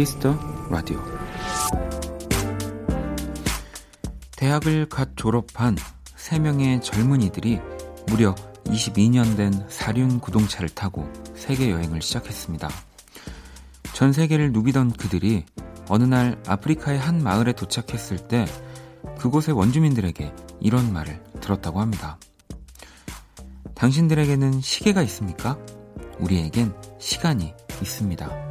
Kiss the Radio 대학을 갓 졸업한 3명의 젊은이들이 무려 22년 된 사륜 구동차를 타고 세계 여행을 시작했습니다. 전 세계를 누비던 그들이 어느 날 아프리카의 한 마을에 도착했을 때 그곳의 원주민들에게 이런 말을 들었다고 합니다. 당신들에게는 시계가 있습니까? 우리에겐 시간이 있습니다.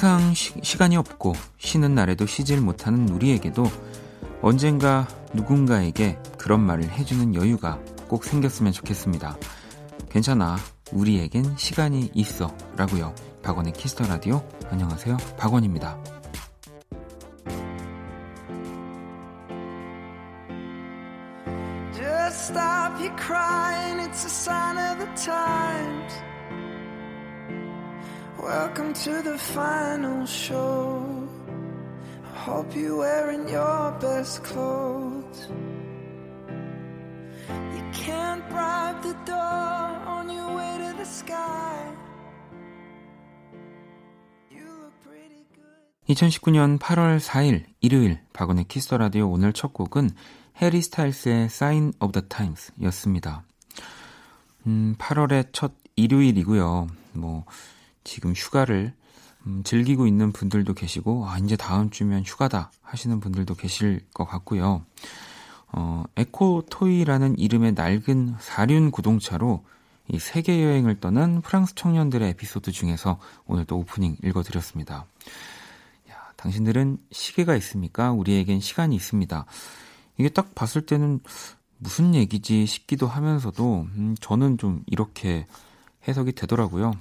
항상 시, 시간이 없고 쉬는 날에도 쉬질 못하는 우리에게도 언젠가 누군가에게 그런 말을 해주는 여유가 꼭 생겼으면 좋겠습니다. 괜찮아. 우리에겐 시간이 있어. 라고요. 박원의 키스터 라디오. 안녕하세요. 박원입니다. Welcome to the final show. I hope you're wearing your best clothes. You can't bribe the door on your way to the sky. 2019년 8월 4일 일요일 박원의 Kiss the Radio 오늘 첫 곡은 해리 스타일스의 Sign of the Times 였습니다. 음, 8월의 첫 일요일이고요. 뭐 지금 휴가를 음, 즐기고 있는 분들도 계시고 아 이제 다음 주면 휴가다 하시는 분들도 계실 것 같고요. 어, 에코토이라는 이름의 낡은 사륜 구동차로 이 세계 여행을 떠난 프랑스 청년들의 에피소드 중에서 오늘 또 오프닝 읽어드렸습니다. 야, 당신들은 시계가 있습니까? 우리에겐 시간이 있습니다. 이게 딱 봤을 때는 무슨 얘기지 싶기도 하면서도 음, 저는 좀 이렇게 해석이 되더라고요.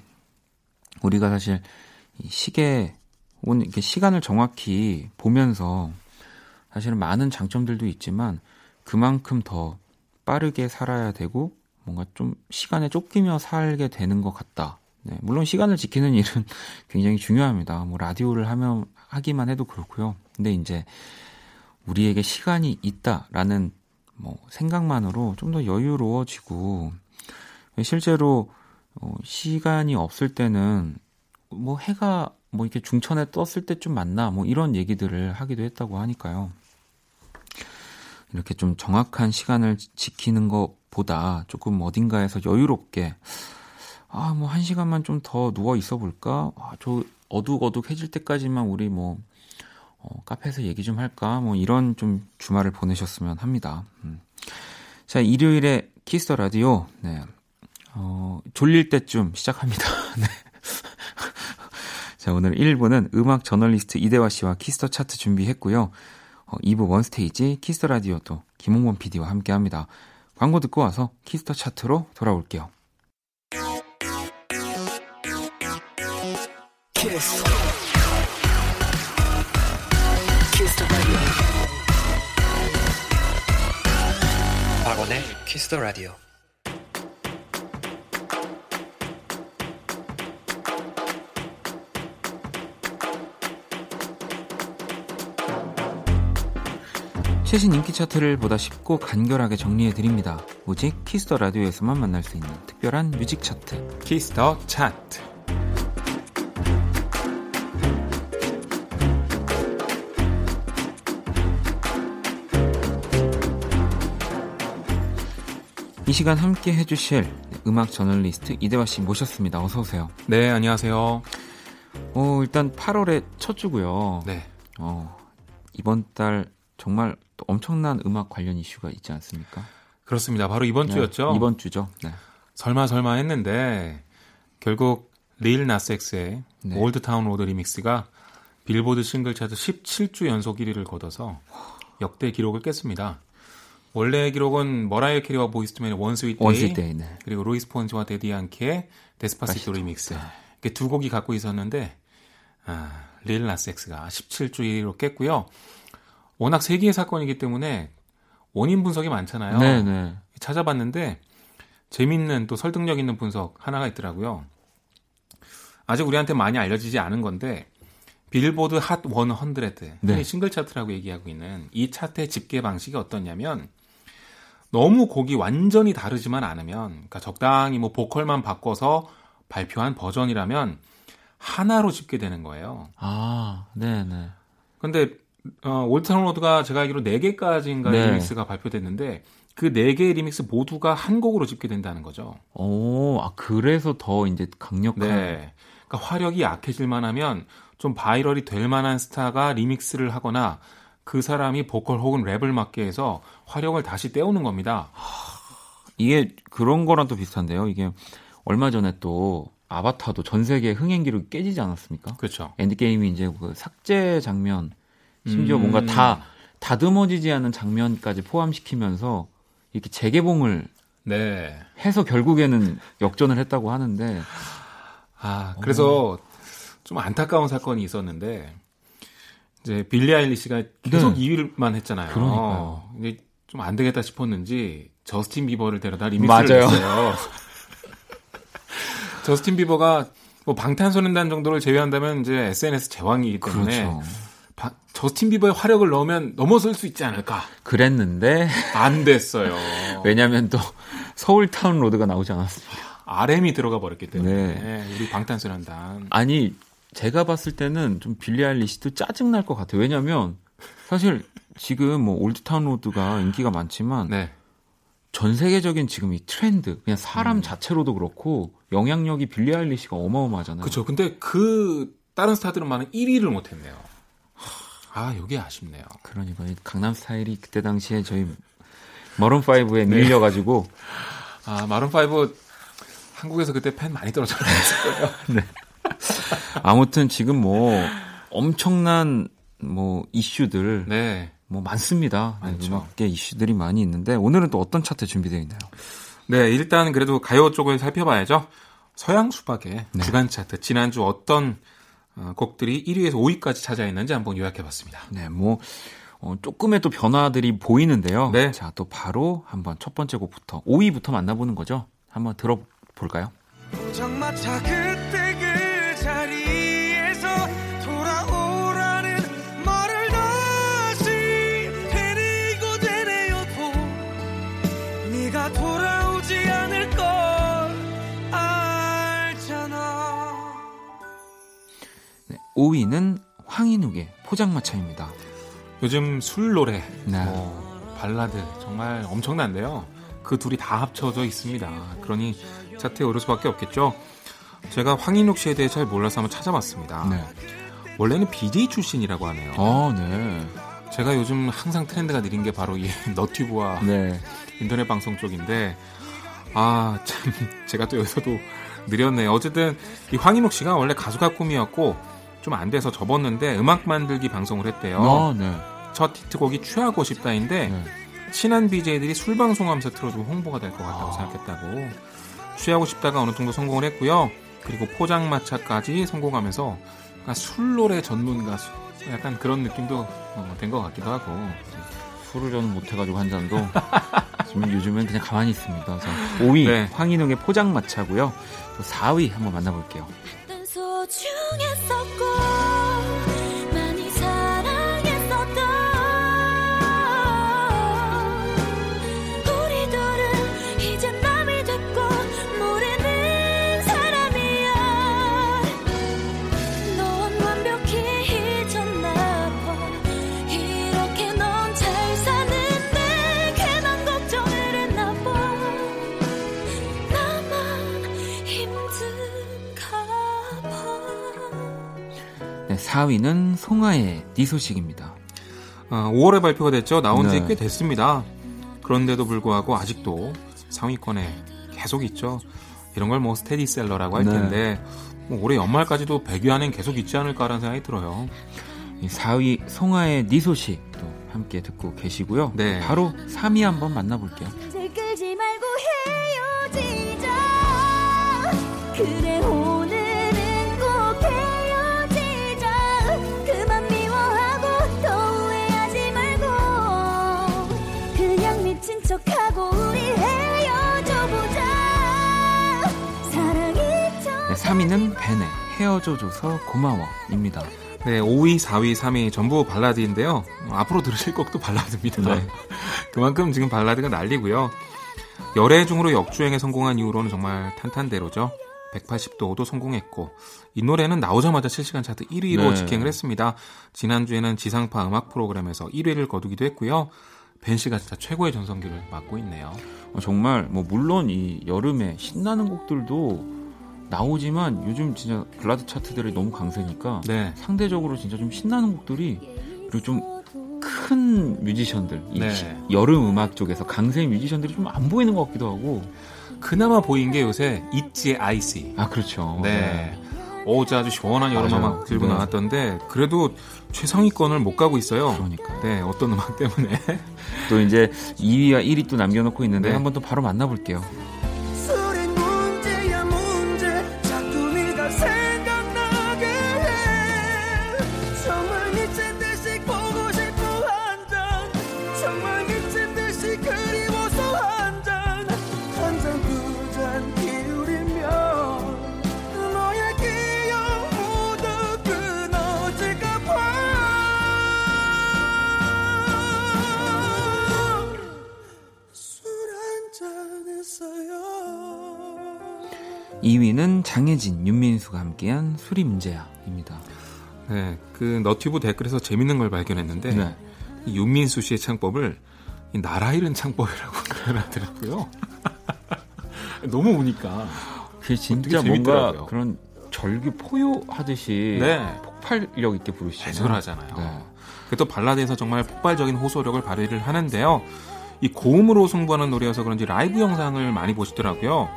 우리가 사실 시계 오늘 이렇게 시간을 정확히 보면서 사실은 많은 장점들도 있지만 그만큼 더 빠르게 살아야 되고 뭔가 좀 시간에 쫓기며 살게 되는 것 같다. 네, 물론 시간을 지키는 일은 굉장히 중요합니다. 뭐 라디오를 하면 하기만 해도 그렇고요. 근데 이제 우리에게 시간이 있다라는 뭐 생각만으로 좀 더 여유로워지고 실제로 어, 시간이 없을 때는 뭐 해가 뭐 이렇게 중천에 떴을 때 좀 만나 뭐 이런 얘기들을 하기도 했다고 하니까요. 이렇게 좀 정확한 시간을 지키는 것보다 조금 어딘가에서 여유롭게 아, 뭐 한 시간만 좀 더 누워 있어 볼까? 아, 저 어둑어둑해질 때까지만 우리 뭐 어, 카페에서 얘기 좀 할까? 뭐 이런 좀 주말을 보내셨으면 합니다. 음. 자, 일요일에 Kiss the Radio. 네. 어, 졸릴 때쯤 시작합니다. 네. 자, 오늘 1부는 음악 저널리스트 이대화 씨와 Kiss the 차트 준비했고요. 어, 2부 One Stage Kiss the Radio도 김홍범 PD와 함께 합니다. 광고 듣고 와서 Kiss the Chart로 돌아올게요. Kiss. Kiss the Radio. 박원의 Kiss the Radio. 최신 인기 차트를 보다 쉽고 간결하게 정리해 드립니다. 오직 Kiss the Radio에서만 만날 수 있는 특별한 뮤직 차트. Kiss the Chart. 이 시간 함께 해주실 음악 저널리스트 이대화 씨 모셨습니다. 어서 오세요. 네, 안녕하세요. 어, 일단 8월의 첫 주고요. 네. 어, 이번 달 정말 또 엄청난 음악 관련 이슈가 있지 않습니까? 그렇습니다. 바로 이번 네, 주였죠. 이번 주죠. 네. 설마 설마 했는데 결국 릴 나스 엑스의 네. Old Town Road 리믹스가 빌보드 싱글 차트 17주 연속 1위를 거둬서 역대 기록을 깼습니다. 원래 기록은 머라이어 캐리와 보이즈 투 멘의 One Sweet Day, Day 네. 그리고 루이스 폰시와 대디 양키의 Despacito 리믹스 네. 이렇게 두 곡이 갖고 있었는데 아, 리일 나스엑스가 17주 1위로 깼고요. 워낙 세계의 사건이기 때문에 원인 분석이 많잖아요. 네네. 네. 찾아봤는데 재밌는 또 설득력 있는 분석 하나가 있더라고요. 아직 우리한테 많이 알려지지 않은 건데 빌보드 핫 100, 네. 싱글 차트라고 얘기하고 있는 이 차트의 집계 방식이 어떠냐면 너무 곡이 완전히 다르지만 않으면 그러니까 적당히 뭐 보컬만 바꿔서 발표한 버전이라면 하나로 집계되는 거예요. 아, 네, 네. 근데 어, Old Town Road가 제가 알기로 4개까지인가 네. 리믹스가 발표됐는데 그 4개의 리믹스 모두가 한 곡으로 집계된다는 거죠. 오, 아 그래서 더 이제 강력한 네. 그러니까 화력이 약해질 만 하면 좀 viral이 될 만한 스타가 리믹스를 하거나 그 사람이 보컬 혹은 랩을 맡게 해서 화력을 다시 태우는 겁니다. 이게 그런 거랑 또 비슷한데요. 이게 얼마 전에 또 아바타도 전 세계 흥행 기록이 깨지지 않았습니까? 그렇죠. 엔드게임이 이제 그 삭제 장면, 심지어 음. 뭔가 다 다듬어지지 않은 장면까지 포함시키면서 이렇게 재개봉을 네. 해서 결국에는 역전을 했다고 하는데 아 그래서 어. 좀 안타까운 사건이 있었는데 이제 빌리 아일리시가 계속 네. 2위만 했잖아요. 그러니까요. 이제 좀 안 되겠다 싶었는지 저스틴 비버를 데려다 리믹스를 맞아요. 했어요. 저스틴 비버가 뭐 방탄소년단 정도를 제외한다면 이제 SNS 제왕이기 때문에 그렇죠. 바, 저스틴 비버의 화력을 넣으면 넘어설 수 있지 않을까. 그랬는데 안 됐어요. 왜냐하면 또 Seoul Town Road가 나오지 않았습니까. RM이 들어가 버렸기 때문에 네. 우리 방탄소년단. 아니 제가 봤을 때는 좀 빌리 아일리시도 짜증 날 것 같아요. 왜냐하면 사실 지금 뭐 Old Town Road가 인기가 많지만 네. 전 세계적인 지금 이 트렌드 그냥 사람 음. 자체로도 그렇고 영향력이 빌리 아일리시가 어마어마하잖아요. 그렇죠. 근데 그 다른 스타들은 많은 1위를 못했네요. 아, 여기 아쉽네요. 그러니까 강남 스타일이 그때 당시에 저희 마룬 5에 밀려 가지고 아 마룬 5 한국에서 그때 팬 많이 떨어졌을 거예요. 네. 아무튼 지금 뭐 엄청난 뭐 이슈들 네. 뭐 많습니다. 네, 음악계 이슈들이 많이 있는데 오늘은 또 어떤 차트 준비되어 있나요? 네, 일단 그래도 가요 쪽을 살펴봐야죠. 서양 수박의 네. 주간 차트 지난주 어떤 어, 곡들이 1위에서 5위까지 찾아있는지 한번 요약해봤습니다. 네, 뭐 어, 조금의 또 변화들이 보이는데요. 네. 자, 또 바로 한번 첫 번째 곡부터 5위부터 만나보는 거죠. 한번 들어볼까요? 5위는 황인욱의 포장마차입니다. 요즘 술 노래, 네. 뭐 발라드 정말 엄청난데요. 그 둘이 다 합쳐져 있습니다. 그러니 차트에 오를 수밖에 없겠죠. 제가 황인욱 씨에 대해 잘 몰라서 한번 찾아봤습니다. 네. 원래는 BJ 출신이라고 하네요. 아, 네. 제가 요즘 항상 트렌드가 느린 게 바로 이 너튜브와 네. 인터넷 방송 쪽인데 아 참 제가 또 여기서도 느렸네요. 어쨌든 이 황인욱 씨가 원래 가수가 꿈이었고 좀 안 돼서 접었는데 음악 만들기 방송을 했대요. 아, 네. 첫 히트곡이 취하고 싶다인데 네. 친한 BJ들이 술 방송하면서 틀어주고 홍보가 될 것 같다고 아. 생각했다고 취하고 싶다가 어느 정도 성공을 했고요. 그리고 포장마차까지 성공하면서 그러니까 술 노래 전문 가수 약간 그런 느낌도 어, 된것 같기도 하고 술을 저는 못해가지고 한 잔도 지금 요즘은 그냥 가만히 있습니다. 자, 5위 네. 황인웅의 포장마차고요. 또 4위 한번 만나볼게요. 4위는 송하의 네 소식입니다. 아, 5월에 발표가 됐죠. 나온 지꽤 네. 됐습니다. 그런데도 불구하고 아직도 상위권에 계속 있죠. 이런 걸 뭐 스테디셀러라고 할 네. 텐데 네. 뭐 올해 연말까지도 100위 안엔 계속 있지 않을까라는 생각이 들어요. 4위 송하의 네 소식도 함께 듣고 계시고요. 네. 바로 3위 한번 만나볼게요. 3위는 벤의 헤어져줘서 고마워입니다. 네, 5위, 4위, 3위 전부 발라드인데요. 어, 앞으로 들으실 곡도 발라드입니다. 네. 그만큼 지금 발라드가 난리고요. 열애 중으로 역주행에 성공한 이후로는 정말 탄탄대로죠. 180도도 성공했고 이 노래는 나오자마자 실시간 차트 1위로 네. 직행을 했습니다. 지난주에는 지상파 음악 프로그램에서 1위를 거두기도 했고요. 벤 씨가 진짜 최고의 전성기를 맡고 있네요. 어, 정말 뭐 물론 이 여름에 신나는 곡들도 나오지만 요즘 진짜 블라드 차트들이 너무 강세니까 네. 상대적으로 진짜 좀 신나는 곡들이 그리고 좀 큰 뮤지션들 이 네. 여름 음악 쪽에서 강세 뮤지션들이 좀 안 보이는 것 같기도 하고 그나마 보인 게 요새 있지 아이시. 아 그렇죠. 네. 네. 어제 아주 시원한 여름 맞아요. 음악 들고 네. 나왔던데 그래도 최상위권을 못 가고 있어요. 그러니까. 네, 어떤 음악 때문에. 또 이제 2위와 1위 또 남겨놓고 있는데 네. 한번 또 바로 만나볼게요. 2위는 장혜진, 윤민수가 함께한 수리 문제야입니다. 네, 그 너튜브 댓글에서 재밌는 걸 발견했는데 네. 이 윤민수 씨의 창법을 이 나라 잃은 창법이라고 표현하더라고요. 너무 우니까. 그게 진짜 뭔가 그런 절규 포효하듯이 네. 폭발력 있게 부르시잖아요. 대절하잖아요. 네. 그또 발라드에서 정말 폭발적인 호소력을 발휘를 하는데요. 이 고음으로 승부하는 노래여서 그런지 라이브 영상을 많이 보시더라고요.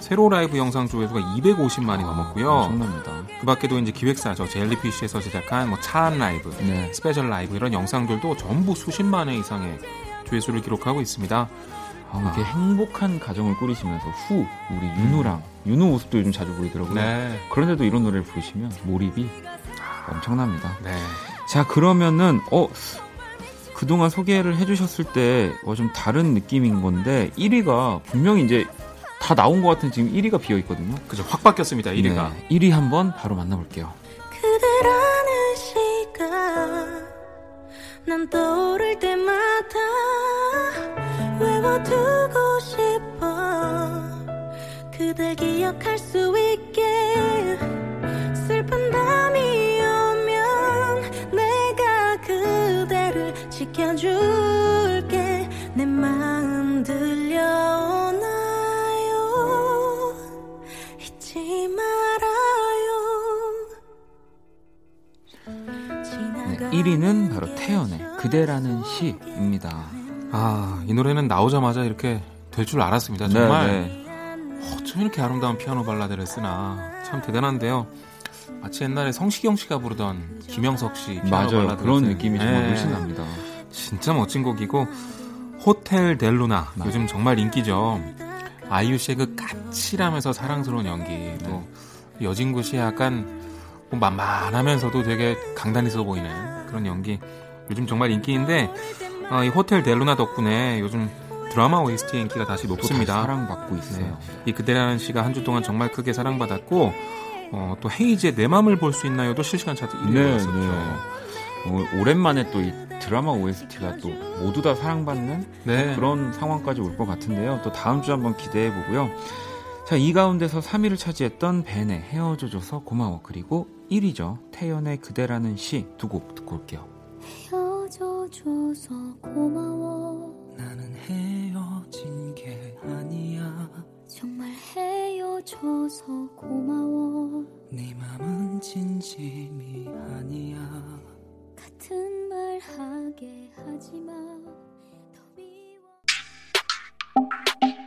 새로 라이브 영상 조회수가 250만이 넘었고요. 엄청납니다. 그 밖에도 이제 기획사죠. 젤리피쉬에서 제작한 뭐 차 안 라이브, 네. 스페셜 라이브 이런 영상들도 전부 수십만 회 이상의 조회수를 기록하고 있습니다. 아, 이렇게 아. 행복한 가정을 꾸리시면서 후 우리 윤우랑 윤우 모습도 요즘 자주 보이더라고요. 네. 그런데도 이런 노래를 부르시면 몰입이 엄청납니다. 네. 자 그러면은 어 그동안 소개를 해주셨을 때좀 어, 다른 느낌인 건데 1위가 분명히 이제 다 나온 것 같은 지금 1위가 비어 있거든요. 그죠? 확 바뀌었습니다. 1위가. 네, 1위 한번 바로 만나볼게요. 그대라는 시간 난 떠오를 때마다 외워두고 싶어 그댈 기억할 수 있게 슬픈 밤이 지켜줄게 내 마음 들려오 1위는 바로 태연의 그대라는 시입니다 아 이 노래는 나오자마자 이렇게 될 줄 알았습니다 네, 정말 네, 네. 어쩜 이렇게 아름다운 피아노 발라드를 쓰나 참 대단한데요 마치 옛날에 성시경 씨가 부르던 김영석 씨 맞아요 그런 느낌이 정말 네. 훨씬 납니다. 진짜 멋진 곡이고 호텔 델루나 맞아. 요즘 정말 인기죠. 아이유 씨의 그 까칠하면서 사랑스러운 연기 또 네. 여진구 씨의 약간 뭐 만만하면서도 되게 강단 있어 보이는 그런 연기 요즘 정말 인기인데 어, 이 호텔 델루나 덕분에 요즘 드라마 OST 인기가 다시 높습니다. 사랑받고 있어요. 네. 이 그대라는 시가 한 주 동안 정말 크게 사랑받았고 어, 또 헤이즈의 내 맘을 볼 수 있나요도 실시간 차트 1위였었죠. 네, 네. 어, 오랜만에 또 이 드라마 OST가 또 모두 다 사랑받는 네. 그런 상황까지 올 것 같은데요. 또 다음 주 한번 기대해 보고요. 자, 이 가운데서 3위를 차지했던 벤의 헤어져줘서 고마워. 그리고 1위죠. 태연의 그대라는 시 두 곡 듣고 올게요. 헤어져줘서 고마워. 나는 헤어진 게 아니야. 정말 헤어져서 고마워. 네 맘은 진심이 아니야. 같은 말 하게 하지 마.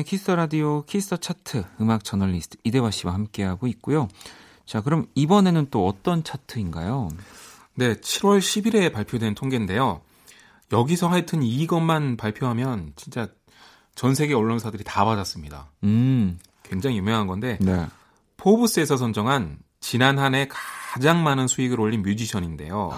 박원의 Kiss the Radio. Kiss Radio Kiss Chart 음악 저널리스트 이대화 씨와 함께하고 있고요. 자, 그럼 이번에는 또 어떤 차트인가요? 네, 7월 10일에 발표된 통계인데요. 여기서 하여튼 이것만 발표하면 진짜 전 세계 언론사들이 다 받았습니다. 음. 굉장히 유명한 건데 네. 포브스에서 선정한 지난 한 해 가장 많은 수익을 올린 뮤지션인데요.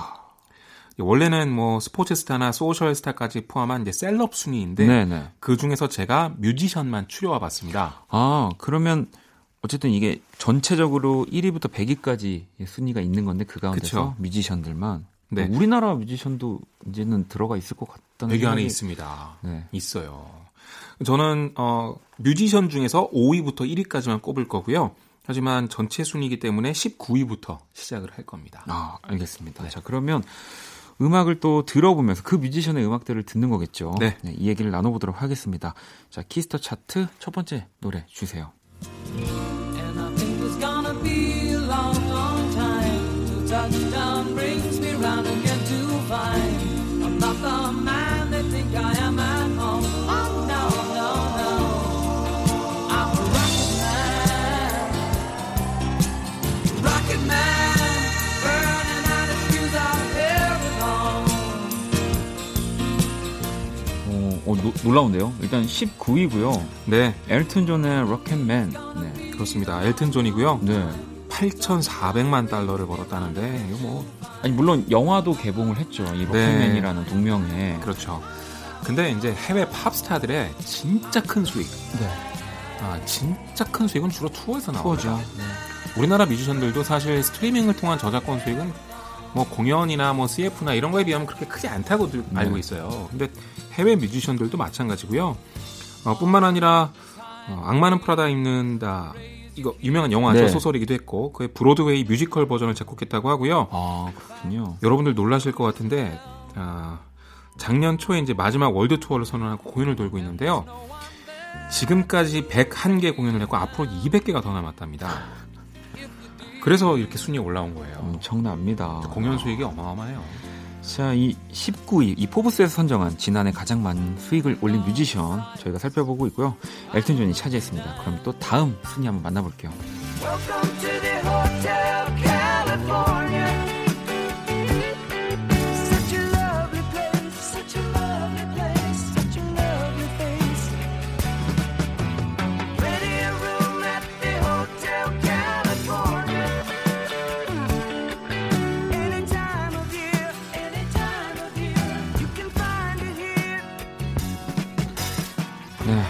원래는 뭐 스포츠 스타나 social 스타까지 포함한 이제 셀럽 순위인데 네네. 그 중에서 제가 뮤지션만 추려와 봤습니다. 아 그러면 어쨌든 이게 전체적으로 1위부터 100위까지 순위가 있는 건데 그 가운데서 그쵸. 뮤지션들만 네. 우리나라 뮤지션도 이제는 들어가 있을 것 같다는 100위 안에 있습니다. 네. 있어요. 저는 어 뮤지션 중에서 5위부터 1위까지만 꼽을 거고요. 하지만 전체 순위이기 때문에 19위부터 시작을 할 겁니다. 아, 알겠습니다. 네. 자, 그러면 음악을 또 들어보면서 그 뮤지션의 음악들을 듣는 거겠죠. 네. 네. 이 얘기를 나눠보도록 하겠습니다. 자, 키스터 차트 첫 번째 노래 주세요. 노, 놀라운데요. 일단 19위고요. 네. 엘튼 존의 Rocket Man. 네. 그렇습니다. 엘튼 존이고요. 네. 8,400만 달러를 벌었다는데 이거 뭐 아니 물론 영화도 개봉을 했죠. 이 Rocketman이라는 네. 동명에. 그렇죠. 근데 이제 해외 팝스타들의 진짜 큰 수익. 네. 아, 진짜 큰 수익은 주로 투어에서 나오죠. 투어죠. 네. 우리나라 뮤지션들도 사실 스트리밍을 통한 저작권 수익은 뭐 공연이나 뭐 CF나 이런 거에 비하면 그렇게 크지 않다고 네. 알고 있어요. 근데 해외 뮤지션들도 마찬가지고요. 어, 뿐만 아니라 어, 악마는 프라다 입는다 이거 유명한 영화죠 네. 소설이기도 했고 그의 브로드웨이 뮤지컬 버전을 작곡했다고 하고요. 아 그렇군요. 여러분들 놀라실 것 같은데 아, 작년 초에 이제 마지막 월드 투어를 선언하고 공연을 돌고 있는데요. 지금까지 101개 공연을 했고 앞으로 200개가 더 남았답니다. 그래서 이렇게 순위에 올라온 거예요. 엄청납니다. 공연 수익이 어마어마해요. 자, 이 19위, 이 포브스에서 선정한 지난해 가장 많은 수익을 올린 뮤지션 저희가 살펴보고 있고요. 엘튼 존이 차지했습니다. 그럼 또 다음 순위 한번 만나볼게요.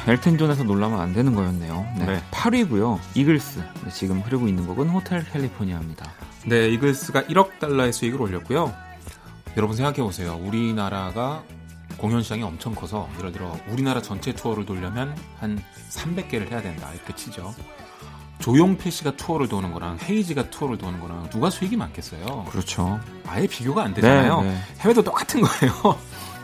엘튼 존에서 놀라면 안 되는 거였네요. 네. 네. 8위고요. 이글스. 네, 지금 흐르고 있는 곡은 호텔 캘리포니아입니다. 네, 이글스가 1억 달러의 수익을 올렸고요. 여러분 생각해 보세요. 우리나라가 공연 시장이 엄청 커서 예를 들어 우리나라 전체 투어를 돌려면 한 300개를 해야 된다. 이렇게 치죠. 조용필 씨가 투어를 도는 거랑 헤이지가 투어를 도는 거랑 누가 수익이 많겠어요? 그렇죠. 아예 비교가 안 되잖아요. 네, 네. 해외도 똑같은 거예요.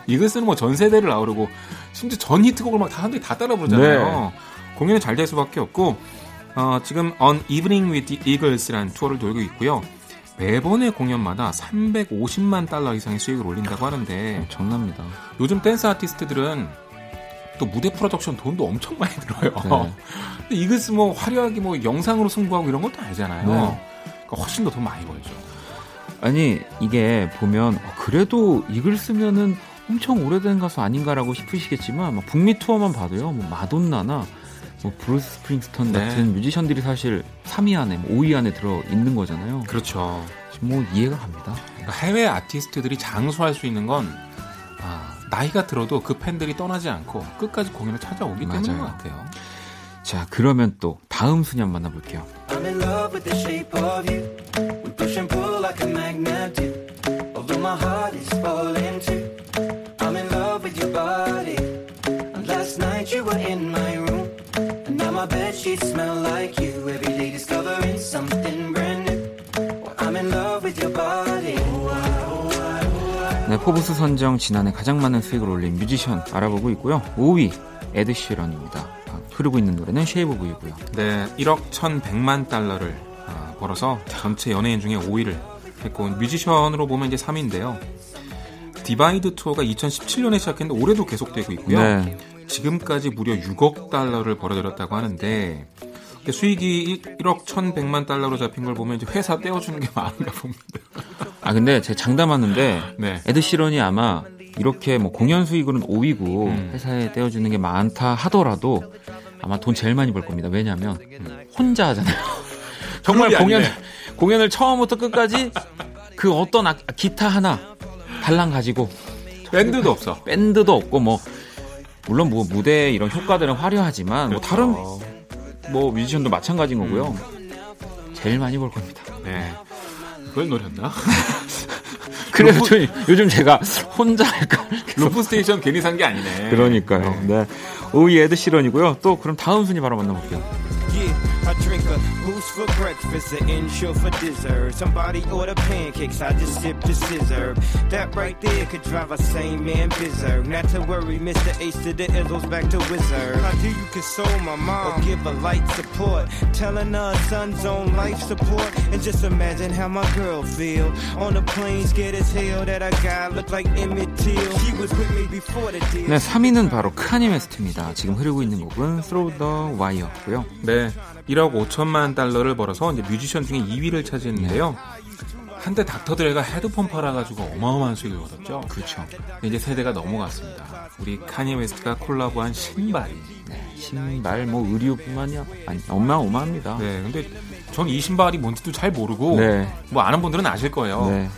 이글스는 뭐 전 세대를 아우르고 심지어 전 히트곡을 막 사람들이 다 따라 부르잖아요. 네. 공연이 잘 될 수밖에 없고 어, 지금 An Evening with the Eagles라는 투어를 돌고 있고요. 매번의 공연마다 350만 달러 이상의 수익을 올린다고 하는데 엄청납니다. 요즘 댄스 아티스트들은 또 무대 프로덕션 돈도 엄청 많이 들어요. 네. 근데 이글스 뭐 화려하게 뭐 영상으로 승부하고 이런 것도 아니잖아요. 네. 그러니까 훨씬 더 돈 많이 벌죠. 아니 이게 보면 어, 그래도 이글스면은 엄청 오래된 가수 아닌가라고 싶으시겠지만 막 북미 투어만 봐도요. 뭐 마돈나나 뭐 브루스 스프링스틴 네. 같은 뮤지션들이 사실 3위 안에, 뭐 5위 안에 들어 있는 거잖아요. 그렇죠. 뭐 이해가 갑니다. 그러니까 해외 아티스트들이 장수할 수 있는 건 아, 나이가 들어도 그 팬들이 떠나지 않고 끝까지 공연을 찾아오기 맞아요. 때문인 것 같아요. 자, 그러면 또 다음 순위 한번 만나볼게요. Sheets smell like you. Every day discovering something brand new. I'm in love with your body. 네, 포브스 선정 지난해 가장 많은 수익을 올린 뮤지션 알아보고 있고요. 5위 에드 시런입니다. 아, 흐르고 있는 노래는 Shape of You이고요. 네, 1억 1,100만 달러를 아, 벌어서 전체 연예인 중에 5위를 했고 뮤지션으로 보면 이제 3위인데요. Divide 투어가 2017년에 시작했는데 올해도 계속되고 있고요. 네. 지금까지 무려 6억 달러를 벌어들였다고 하는데 수익이 1억 1,100만 달러로 잡힌 걸 보면 이제 회사 떼어주는 게 많은가 봅니다. 아 근데 제 장담하는데 네. 에드 시런이 아마 이렇게 뭐 공연 수익으로는 5위고 음. 회사에 떼어주는 게 많다 하더라도 아마 돈 제일 많이 벌 겁니다. 왜냐하면 혼자 하잖아요. 정말 공연 공연을 처음부터 끝까지 그 어떤 아, 기타 하나 달랑 가지고 밴드도 없어. 밴드도 없고 뭐 물론 뭐 무대 이런 효과들은 화려하지만 뭐 다른 뭐 뮤지션도 마찬가지인 거고요. 음. 제일 많이 벌 겁니다. 네. 그걸 노렸나? 그래서 저 요즘 제가 혼자 할까? loop station 괜히 산 게 아니네. 그러니까요. 네. 5위 에드 시런이고요. 또 그럼 다음 순위 바로 만나볼게요. I drink a boost for breakfast, an insure for dessert. Somebody order pancakes, I just sip the scissor. That right there could drive a sane man berserk. Not to worry, Mr. Ace to the Izzles back to Wizard. How do you console my mom or give a light support? Telling her son's on life support. And just imagine how my girl feel. On the plane, scared as hell that a guy looked like Emmett Till. He was with me before the deal. 네, 3위는 바로 카니 웨스트입니다. 지금 흐르고 있는 곡은 Through the Wire고요. 네. 1억 5천만 달러를 벌어서 이제 뮤지션 중에 2위를 차지했는데요. 한때 닥터 드레가 헤드폰 팔아가지고 어마어마한 수익을 얻었죠. 그렇죠. 이제 세대가 넘어갔습니다. 우리 카니예 웨스트가 콜라보한 신발. 네, 신발, 뭐 의류뿐만이 아니 어마어마합니다. 네, 근데 전 이 신발이 뭔지도 잘 모르고 네. 뭐 아는 분들은 아실 거예요. 네.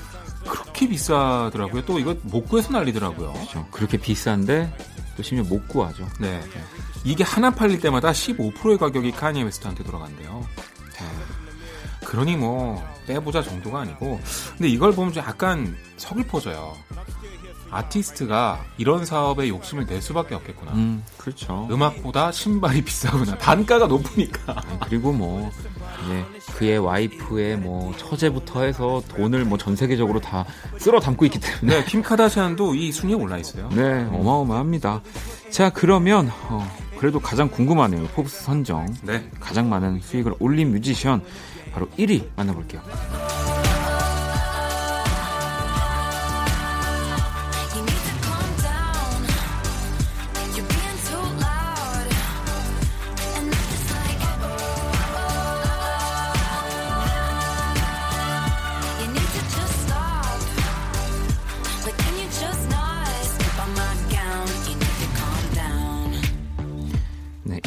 그렇게 비싸더라고요. 또 이거 못 구해서 난리더라고요. 그렇죠. 그렇게 비싼데 또 심지어 못 구하죠. 네. 네. 이게 하나 팔릴 때마다 15%의 가격이 카니에 웨스트한테 돌아간대요. 네. 그러니 뭐 빼보자 정도가 아니고 근데 이걸 보면 좀 약간 서글퍼져요. 아티스트가 이런 사업에 욕심을 낼 수밖에 없겠구나. 음, 그렇죠. 음악보다 신발이 비싸구나. 단가가 높으니까. 그리고 뭐 이제 그의 와이프의 뭐 처제부터 해서 돈을 뭐 전 세계적으로 다 쓸어 담고 있기 때문에. 네, 킴 카다시안도 이 순위에 올라 있어요. 네, 어마어마합니다. 자, 그러면 어, 그래도 가장 궁금하네요. 포브스 선정. 네. 가장 많은 수익을 올린 뮤지션 바로 1위 만나볼게요.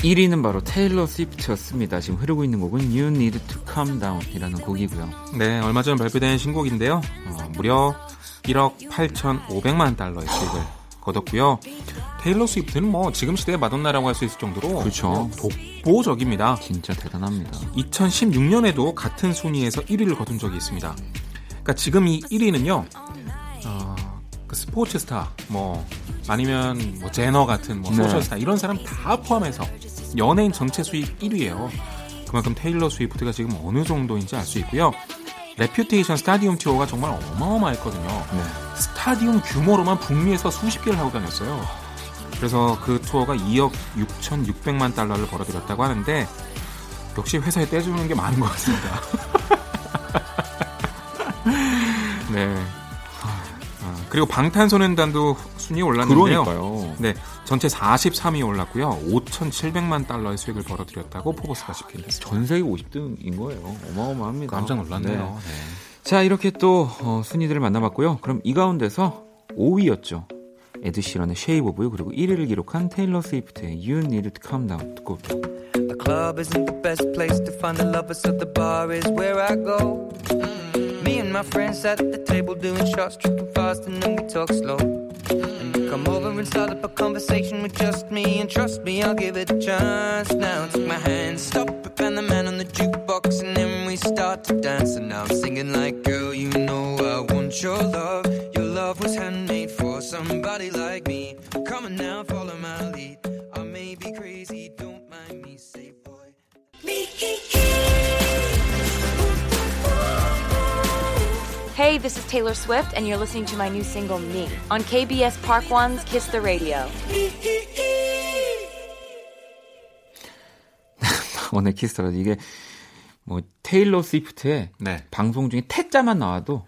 1위는 바로 테일러 스위프트였습니다. 지금 흐르고 있는 곡은 You Need to Calm Down이라는 곡이고요. 네, 얼마 전 발표된 신곡인데요. 어, 무려 1억 8,500만 달러의 수익을 거뒀고요. 테일러 스위프트는 뭐 지금 시대의 마돈나라고 할 수 있을 정도로 그렇죠. 독보적입니다. 진짜 대단합니다. 2016년에도 같은 순위에서 1위를 거둔 적이 있습니다. 그러니까 지금 이 1위는요. 어, 그 스포츠 스타, 뭐 아니면 뭐 제너 같은 뭐 네. 소셜 스타 이런 사람 다 포함해서 연예인 전체 수익 1위예요. 그만큼 테일러 스위프트가 지금 어느 정도인지 알 수 있고요. Reputation 스타디움 투어가 정말 어마어마했거든요. 네. 스타디움 규모로만 북미에서 수십 개를 하고 다녔어요. 그래서 그 투어가 2억 6,600만 달러를 벌어들였다고 하는데 역시 회사에 떼주는 게 많은 것 같습니다. 그리고 방탄소년단도 순위 올랐는데요. 그러니까요. 네, 전체 43위 올랐고요. 5,700만 달러의 수익을 벌어들였다고 포브스가 집계했습니다. 전 세계 50등인 거예요. 어마어마합니다. 깜짝 놀랐네요. 네. 네. 자, 이렇게 또 어, 순위들을 만나봤고요. 그럼 이 가운데서 5위였죠. 에드 시런의 Shape of You 그리고 1위를 기록한 테일러 스위프트의 You Need to Calm Down 듣고 올게요. The club isn't the best place to find the lovers, so the bar is where I go. Me and my friends sat at the table doing shots, tripping fast, and then we talk slow. And you come over and start up a conversation with just me, and trust me, I'll give it a chance. Now take my hand, stop it, and the man on the jukebox, and then we start to dance. And now I'm singing like, girl, you know I want your love. Your love was handmade for somebody like me. Come on now, follow my Hey, this is Taylor Swift, and you're listening to my new single, Me, on KBS Park Won's Kiss the Radio. 오늘 Kiss the Radio 이게 뭐 테일러 스위프트의 네. 방송 중에 테 자만 나와도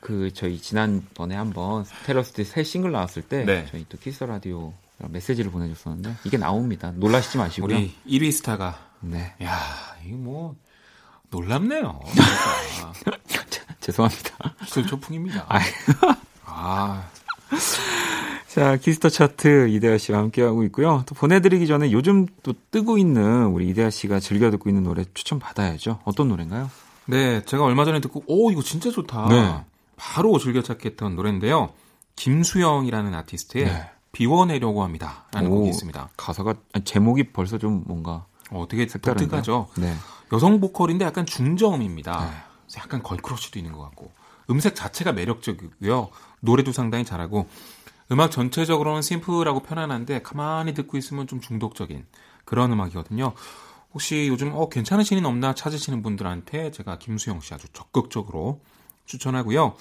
그 저희 지난번에 한번 테일러 스위프트 새 싱글 나왔을 때 네. 저희 또 키스 라디오 메시지를 보내줬었는데 이게 나옵니다. 놀라시지 마시고요. 우리 1위 스타가 네. 야, 이거 뭐 놀랍네요. 죄송합니다. 기절초풍입니다. 아. 자, Kiss the 차트 이대화 씨와 함께하고 있고요. 또 보내드리기 전에 요즘 또 뜨고 있는 우리 이대화 씨가 즐겨 듣고 있는 노래 추천 받아야죠. 어떤 노래인가요? 네, 제가 얼마 전에 듣고, 오, 이거 진짜 좋다. 네. 바로 즐겨찾기했던 노래인데요. 김수영이라는 아티스트의 네. 비워내려고 합니다. 라는 오, 곡이 있습니다. 가사가, 제목이 벌써 좀 뭔가. 어, 되게 독특하죠. 네. 여성 보컬인데 약간 중저음입니다. 네. 약간 걸크러쉬도 있는 것 같고. 음색 자체가 매력적이고요. 노래도 상당히 잘하고. 음악 전체적으로는 심플하고 편안한데 가만히 듣고 있으면 좀 중독적인 그런 음악이거든요. 혹시 요즘 어 괜찮으신 인 없나 찾으시는 분들한테 제가 김수영 씨 아주 적극적으로 추천하고요.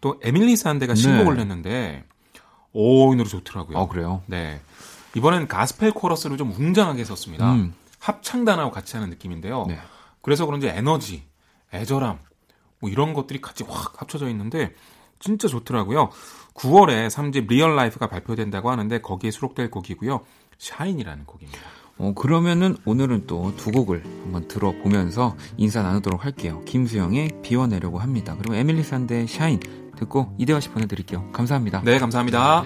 또 에밀리 산데가 네. 신곡을 냈는데 오, 이 노래 좋더라고요. 아, 그래요? 네. 이번엔 가스펠 코러스를 좀 웅장하게 썼습니다. 음. 합창단하고 같이 하는 느낌인데요. 네. 그래서 그런지 에너지, 애절함, 뭐 이런 것들이 같이 확 합쳐져 있는데 진짜 좋더라고요. 9월에 3집 Real Life가 발표된다고 하는데 거기에 수록될 곡이고요. Shine이라는 곡입니다. 어, 그러면은 오늘은 또 두 곡을 한번 들어보면서 인사 나누도록 할게요. 김수영의 비워 내려고 합니다. 그리고 에밀리 산데의 Shine 듣고 이대화 씨 보내드릴게요. 감사합니다. 네, 감사합니다.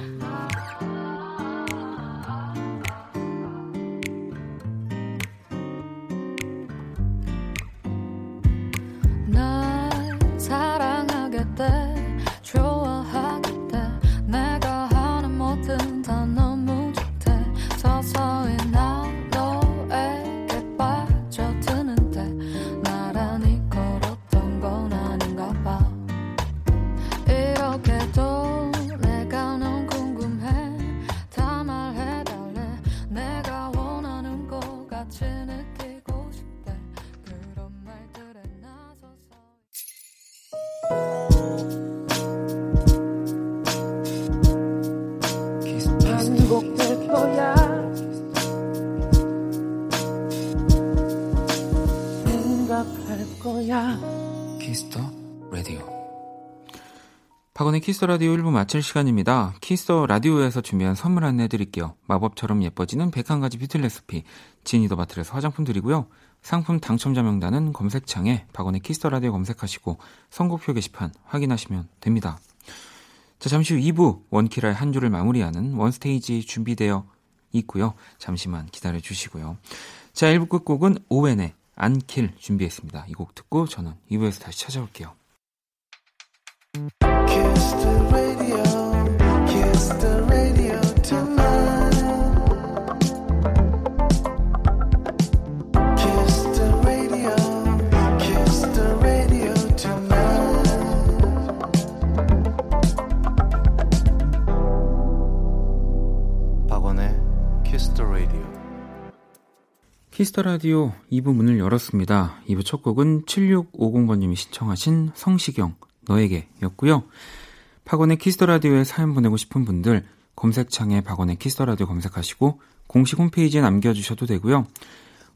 키스 라디오 1부 마칠 시간입니다. 키스 라디오에서 준비한 선물 안내 드릴게요. 마법처럼 예뻐지는 101가지 뷰티 레시피 지니더 바틀에서 화장품 드리고요. 상품 당첨자 명단은 검색창에 박원의 키스 라디오 검색하시고 선곡표 게시판 확인하시면 됩니다. 자, 잠시 후 2부 원키라의 한 주를 마무리하는 원스테이지 준비되어 있고요. 잠시만 기다려 주시고요. 자, 1부 끝곡은 오웬의 안킬 준비했습니다. 이 곡 듣고 저는 2부에서 다시 찾아올게요. Kiss the Radio 2부 문을 열었습니다. 2부 첫 곡은 7650번님이 신청하신 성시경 너에게 였고요. 박원의 Kiss the Radio에 사연 보내고 싶은 분들 검색창에 박원의 Kiss the Radio 검색하시고 공식 홈페이지에 남겨주셔도 되고요.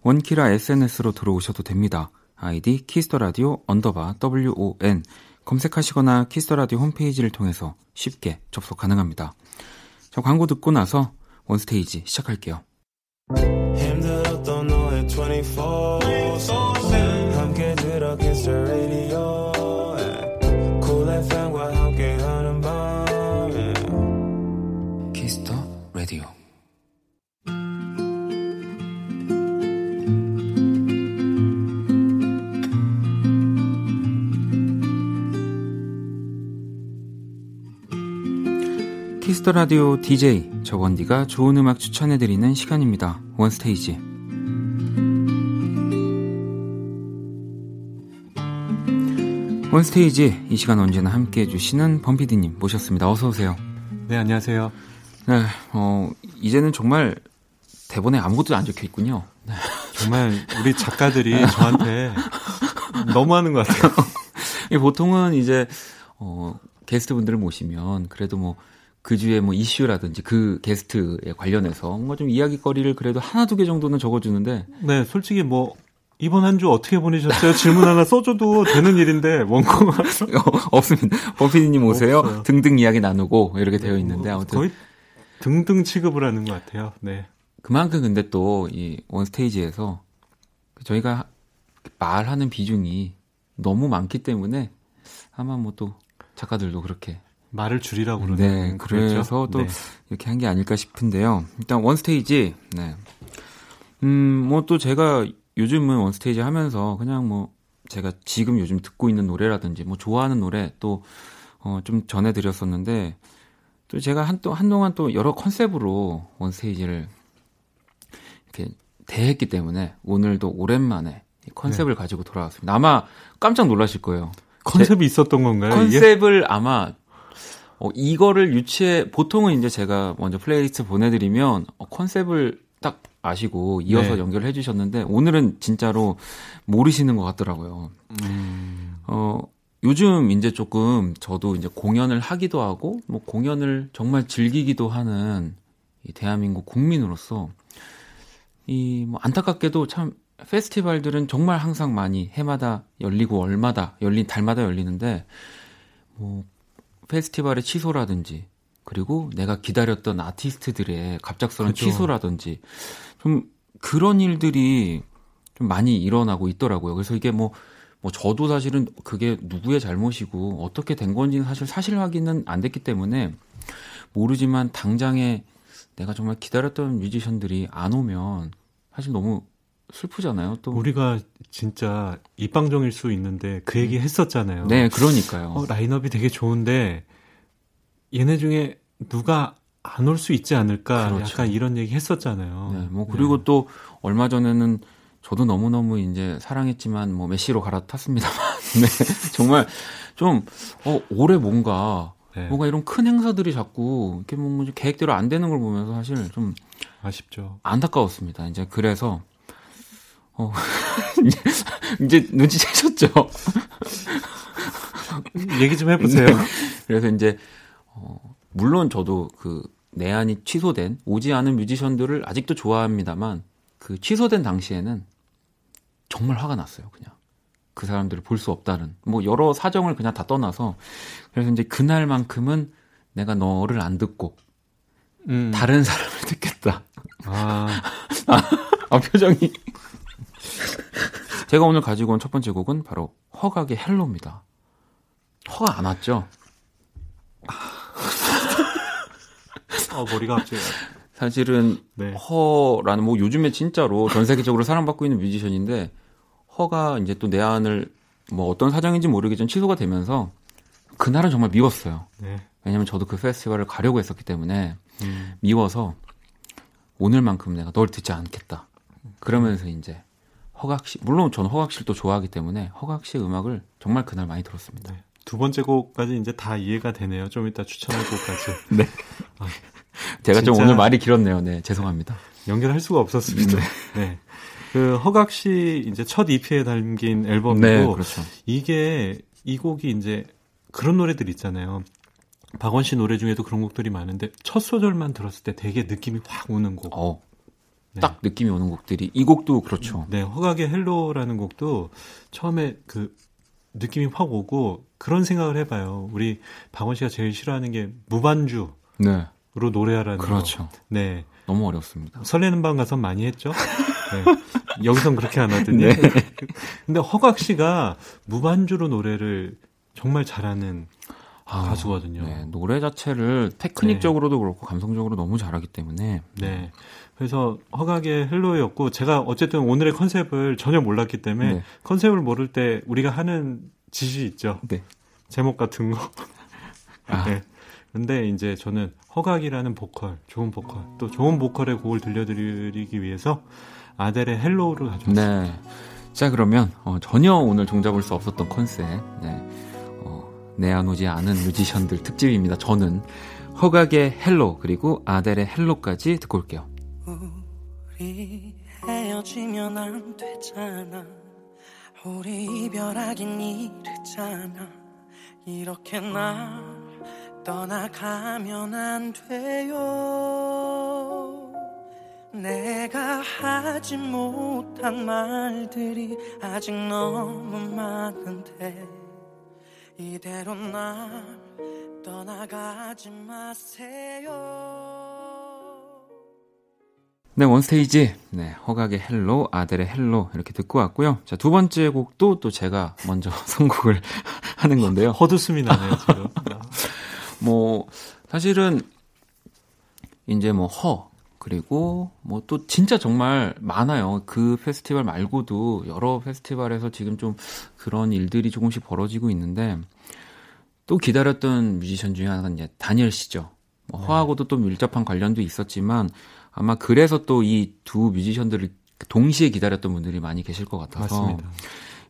원키라 SNS로 들어오셔도 됩니다. 아이디 Kiss the Radio 언더바 WON 검색하시거나 Kiss the Radio 홈페이지를 통해서 쉽게 접속 가능합니다. 자, 광고 듣고 나서 원스테이지 시작할게요. 힘들었던 너의 24 Kiss the Radio DJ 저 원디가 좋은 음악 추천해 드리는 시간입니다. 원스테이지 원스테이지 이 시간 언제나 함께 해 주시는 범피디님 모셨습니다. 어서 오세요. 네 안녕하세요. 네, 어 이제는 정말 대본에 아무것도 안 적혀 있군요. 네. 정말 우리 작가들이 저한테 너무 하는 것 같아요. 보통은 이제 어 게스트 분들을 모시면 그래도 뭐 그 주에 뭐 이슈라든지 그 게스트에 관련해서 뭔가 좀 이야기거리를 그래도 하나 두 개 정도는 적어주는데. 네, 솔직히 뭐 이번 한 주 어떻게 보내셨어요? 질문 하나 써줘도 되는 일인데 원고가 어, 없습니다. 범피디님 오세요. 없어요. 등등 이야기 나누고 이렇게 되어 있는데 아무튼 거의 등등 취급을 하는 것 같아요. 네. 그만큼 근데 또 이 원스테이지에서 저희가 말하는 비중이 너무 많기 때문에 아마 뭐 또 작가들도 그렇게 말을 줄이라고 그러는 네, 그래서 또 네. 이렇게 한 게 아닐까 싶은데요. 일단 원스테이지, 네. 음, 뭐 또 제가 요즘은 원스테이지 하면서 그냥 뭐 제가 지금 요즘 듣고 있는 노래라든지 뭐 좋아하는 노래 또 어, 좀 전해드렸었는데 또 제가 한, 또, 한동안 또 여러 컨셉으로 원스테이지를 이렇게 대했기 때문에 오늘도 오랜만에 컨셉을 네. 가지고 돌아왔습니다. 아마 깜짝 놀라실 거예요. 컨셉이 있었던 건가요? 컨셉을 이게? 아마 어, 이거를 유치해 보통은 이제 제가 먼저 플레이리스트 보내드리면 어, 컨셉을 딱 아시고 이어서 네. 연결해 주셨는데 오늘은 진짜로 모르시는 것 같더라고요. 음. 어 요즘 이제 조금 저도 이제 공연을 하기도 하고 뭐 공연을 정말 즐기기도 하는 이 대한민국 국민으로서 이 뭐 안타깝게도 참 페스티벌들은 정말 항상 많이 해마다 열리고 월마다 열린 달마다 열리는데 뭐 페스티벌의 취소라든지 그리고 내가 기다렸던 아티스트들의 갑작스러운 그렇죠. 취소라든지 좀 그런 일들이 좀 많이 일어나고 있더라고요. 그래서 이게 뭐, 뭐 저도 사실은 그게 누구의 잘못이고 어떻게 된 건지는 사실 사실 확인은 안 됐기 때문에 모르지만 당장에 내가 정말 기다렸던 뮤지션들이 안 오면 사실 너무 슬프잖아요. 또 우리가 진짜 입방정일 수 있는데 그 얘기 음. 했었잖아요. 네, 그러니까요. 어, 라인업이 되게 좋은데 얘네 중에 누가 안 올 수 있지 않을까 그렇죠. 약간 이런 얘기 했었잖아요. 네, 뭐 그리고 네. 또 얼마 전에는 저도 너무너무 이제 사랑했지만 뭐 메시로 갈아탔습니다만 네, 정말 좀 어, 올해 뭔가 네. 뭔가 이런 큰 행사들이 자꾸 이렇게 뭐 계획대로 안 되는 걸 보면서 사실 좀 아쉽죠. 안타까웠습니다. 이제 그래서 어, 이제 눈치채셨죠? 얘기 좀 해보세요. 네. 그래서 이제, 어, 물론 저도 그 내한이 취소된, 오지 않은 뮤지션들을 아직도 좋아합니다만, 그 취소된 당시에는 정말 화가 났어요, 그냥. 그 사람들을 볼 수 없다는. 뭐 여러 사정을 그냥 다 떠나서. 그래서 이제 그날만큼은 내가 너를 안 듣고, 음. 다른 사람을 듣겠다. 아, 아, 아 표정이. 제가 오늘 가지고 온 첫 번째 곡은 바로 허각의 Hello입니다. 허각 안 왔죠? 어, 머리가 갑자기. 사실은 네. 허라는 뭐 요즘에 진짜로 전 세계적으로 사랑받고 있는 뮤지션인데 허가 이제 또 내한을 뭐 어떤 사정인지 모르겠지만 취소가 되면서 그날은 정말 미웠어요. 네. 왜냐면 저도 그 페스티벌을 가려고 했었기 때문에 음. 미워서 오늘만큼 내가 널 듣지 않겠다. 그러면서 이제 허각 씨 물론 저는 허각 씨를 또 좋아하기 때문에 허각 씨의 음악을 정말 그날 많이 들었습니다. 네. 두 번째 곡까지 이제 다 이해가 되네요. 좀 이따 추천할 곡까지. 네. 아, 제가 좀 오늘 말이 길었네요. 네, 죄송합니다. 연결할 수가 없었습니다. 네. 네. 그 허각 씨 이제 첫 EP에 담긴 앨범이고 네, 그렇죠. 이게 이 곡이 이제 그런 노래들 있잖아요. 박원 씨 노래 중에도 그런 곡들이 많은데 첫 소절만 들었을 때 되게 느낌이 확 오는 곡. 어, 네. 딱 느낌이 오는 곡들이 이 곡도 그렇죠. 네, 허각의 Hello라는 곡도 처음에 그 느낌이 확 오고 그런 생각을 해봐요. 우리 박원 씨가 제일 싫어하는 게 무반주로 네. 노래하라는 그렇죠. 거. 네. 너무 어렵습니다. 설레는 밤 가서 많이 했죠. 네. 여기선 그렇게 안 하더니. 네. 근데 허각 씨가 무반주로 노래를 정말 잘하는 아, 가수거든요. 네, 노래 자체를 테크닉적으로도 네. 그렇고 감성적으로 너무 잘하기 때문에. 네. 그래서 허각의 헬로였고 제가 어쨌든 오늘의 컨셉을 전혀 몰랐기 때문에 네. 컨셉을 모를 때 우리가 하는 짓이 있죠. 네. 제목 같은 거. 아. 네. 근데 이제 저는 허각이라는 보컬, 좋은 보컬, 또 좋은 보컬의 곡을 들려드리기 위해서 아델의 Hello를 가져왔습니다. 네. 자 그러면 어, 전혀 오늘 종잡을 수 없었던 컨셉. 네. 내한 오지 않은 뮤지션들 특집입니다. 저는 허각의 Hello 그리고 아델의 Hello까지 듣고 올게요. 우리 헤어지면 안 되잖아. 우리 이별하긴 이르잖아. 이렇게 날 떠나가면 안 돼요. 내가 하지 못한 말들이 아직 너무 많은데. 이대로 날 떠나가지 마세요 네, 원스테이지. 네, 허각의 Hello, 아델의 Hello 이렇게 듣고 왔고요. 자, 두 번째 곡도 또 제가 먼저 선곡을 하는 건데요. 헛웃음이 나네요, 지금. 뭐 사실은 이제 뭐 허, 그리고 뭐 또 진짜 정말 많아요. 그 페스티벌 말고도 여러 페스티벌에서 지금 좀 그런 일들이 조금씩 벌어지고 있는데 또 기다렸던 뮤지션 중에 하나가 이제 다니엘 시저죠. 뭐 네. H.E.R.하고도 또 밀접한 관련도 있었지만 아마 그래서 또 이 두 뮤지션들을 동시에 기다렸던 분들이 많이 계실 것 같아서 맞습니다.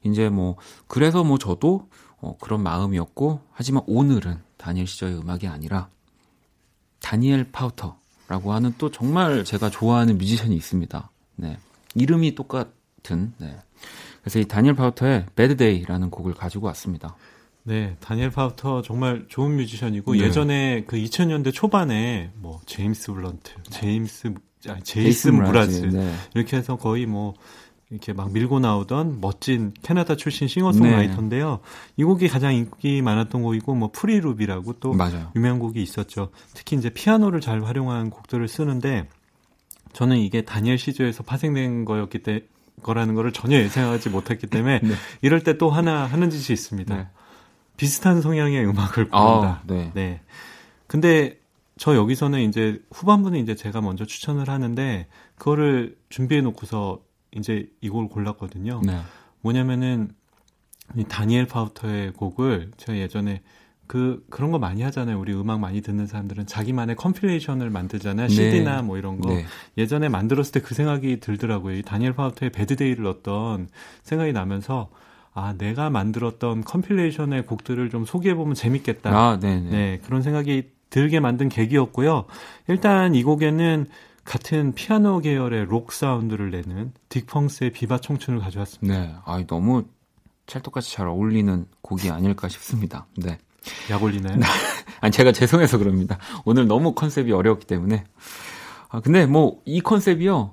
이제 뭐 그래서 뭐 저도 어 그런 마음이었고 하지만 오늘은 다니엘 시저의 음악이 아니라 다니엘 파우터 라고 하는 또 정말 제가 좋아하는 뮤지션이 있습니다. 네. 이름이 똑같은 네. 그래서 이 다니엘 파우터의 Bad Day라는 곡을 가지고 왔습니다. 네, 다니엘 파우터 정말 좋은 뮤지션이고 네. 예전에 그 2000년대 초반에 뭐 제임스 블런트, 제임스 아니, 제이슨 므라즈 네. 이렇게 해서 거의 뭐 이렇게 막 밀고 나오던 멋진 캐나다 출신 싱어송라이터인데요. 네. 이 곡이 가장 인기 많았던 곡이고 뭐 Free Loop이라고 또 맞아요. 유명한 곡이 있었죠. 특히 이제 피아노를 잘 활용한 곡들을 쓰는데 저는 이게 다니엘 시저에서 파생된 거였기 때문에 거라는 거를 전혀 예상하지 못했기 때문에 네. 이럴 때 또 하나 하는 짓이 있습니다. 네. 비슷한 성향의 음악을 부른다. 아, 네. 네. 근데 저 여기서는 이제 후반부는 이제 제가 먼저 추천을 하는데 그거를 준비해 놓고서 이제 이걸 골랐거든요. 네. 뭐냐면은 이 다니엘 파우터의 곡을 제가 예전에 그 그런 거 많이 하잖아요. 우리 음악 많이 듣는 사람들은 자기만의 compilation을 만들잖아요. 네. CD나 뭐 이런 거. 네. 예전에 만들었을 때 그 생각이 들더라고요. 이 다니엘 파우터의 Bad Day를 어떤 생각이 나면서 아, 내가 만들었던 compilation의 곡들을 좀 소개해 보면 재밌겠다. 아, 네네. 네. 네, 그런 생각이 들게 만든 계기였고요. 일단 이 곡에는 같은 피아노 계열의 록 사운드를 내는 딕펑스의 비바 청춘을 가져왔습니다. 네, 아, 너무 찰떡같이 잘 어울리는 곡이 아닐까 싶습니다. 네. 약 올리나요? 아니, 제가 죄송해서 그럽니다. 오늘 너무 컨셉이 어려웠기 때문에. 아, 근데 뭐, 이 컨셉이요.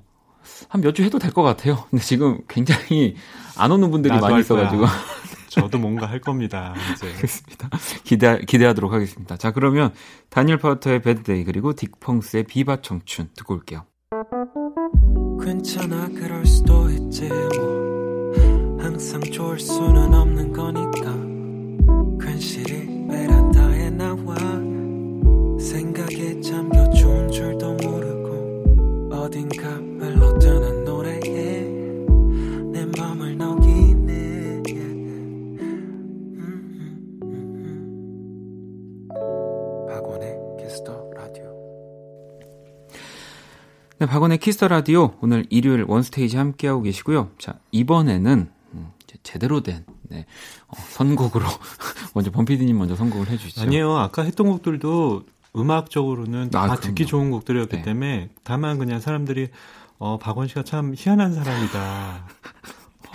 한 몇 주 해도 될 것 같아요. 근데 지금 굉장히 안 오는 분들이 많이 있어가지고. 저도 뭔가 할 겁니다. 이제. 알겠습니다. 기대 기대하도록 하겠습니다. 자 그러면 다니엘 파우터의 Bad Day 그리고 딕펑스의 비바 청춘 듣고 올게요. 괜찮아 그럴 수도 있지 뭐 항상 좋을 수는 없는 거니까 괜시리 베란다에 나와 생각에 잠겨 좋은 줄도 모르고 어딘가 흘러드는 네, 박원의 키스 더 라디오 오늘 일요일 원스테이지 함께하고 계시고요. 자, 이번에는 음, 제대로 된 네, 어, 선곡으로 먼저 범피디님 먼저 선곡을 해주시죠. 아니요, 아까 했던 곡들도 음악적으로는 아, 다. 듣기 좋은 곡들이었기 네. 때문에 다만 그냥 사람들이 어, 박원 씨가 참 희한한 사람이다.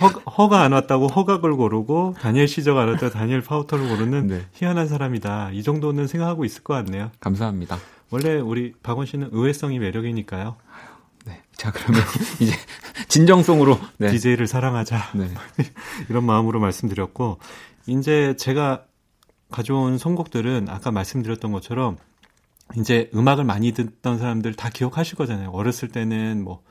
허, 가안 왔다고 허각을 고르고 다니엘 시저가 안 왔다고 다니엘 파우터를 고르는 네. 희한한 사람이다. 이 정도는 생각하고 있을 것 같네요. 감사합니다. 원래 우리 박원 씨는 의외성이 매력이니까요. 네. 자, 그러면 이제 진정성으로 네. DJ를 사랑하자. 네. 이런 마음으로 말씀드렸고 이제 제가 가져온 선곡들은 아까 말씀드렸던 것처럼 이제 음악을 많이 듣던 사람들 다 기억하실 거잖아요. 어렸을 때는 뭐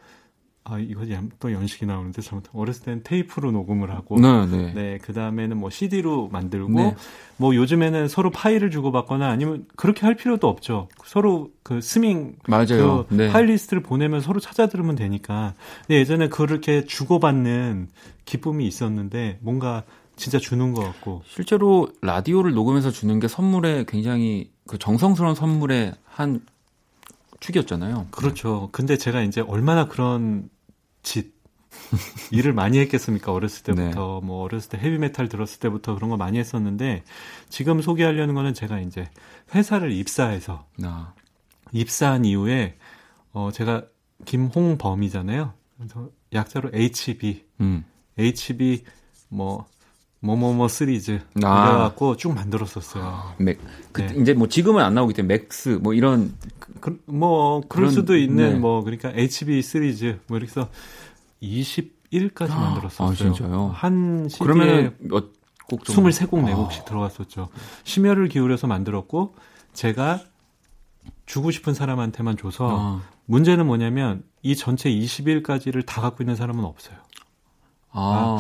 아, 이거 또 연식이 나오는데 잘못 어렸을 때는 테이프로 녹음을 하고 네, 네. 네 그다음에는 뭐 CD로 만들고 네. 뭐 요즘에는 서로 파일을 주고 받거나 아니면 그렇게 할 필요도 없죠. 서로 그 스밍 맞아요. 그 네. 파일 리스트를 보내면 서로 찾아 들으면 되니까. 근데 예전에 그렇게 주고 받는 기쁨이 있었는데 뭔가 진짜 주는 것 같고 실제로 라디오를 녹음해서 주는 게 선물에 굉장히 그 정성스러운 선물의 한 축이었잖아요. 그렇죠. 근데 제가 이제 얼마나 그런 짓 일을 많이 했겠습니까? 어렸을 때부터 네. 뭐 어렸을 때 헤비메탈 들었을 때부터 그런 거 많이 했었는데 지금 소개하려는 거는 제가 이제 회사를 입사해서 아. 입사한 이후에 어 제가 김홍범이잖아요. 그래서 약자로 HB, 음. HB 뭐 뭐뭐뭐 시리즈 아. 이래갖고 쭉 만들었었어요. 맥, 그, 네. 이제 뭐 지금은 안 나오기 때문에 맥스 뭐 이런 그, 뭐 그럴 그런, 수도 있는 네. 뭐 그러니까 HB 시리즈 뭐 이렇게 해서 21까지 아, 만들었었어요. 아, 진짜요? 한 시기에 그러면 몇곡 23곡 4곡씩 아. 들어갔었죠. 심혈을 기울여서 만들었고 제가 주고 싶은 사람한테만 줘서 아. 문제는 뭐냐면 이 전체 20일까지를 다 갖고 있는 사람은 없어요. 아.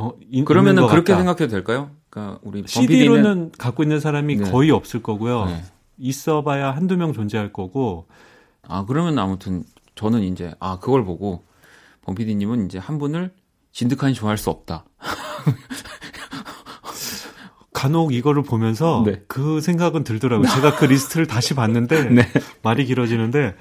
아 어, 그러면은 그렇게 같다. 생각해도 될까요? 그러니까 우리 CD로는 갖고 있는 사람이 네. 거의 없을 거고요. 네. 있어봐야 한두 명 존재할 거고. 아 그러면 아무튼 저는 이제 아 그걸 보고 범피디님은 이제 한 분을 진득하니 좋아할 수 없다. 간혹 이거를 보면서 네. 그 생각은 들더라고요. 제가 그 리스트를 다시 봤는데 네. 말이 길어지는데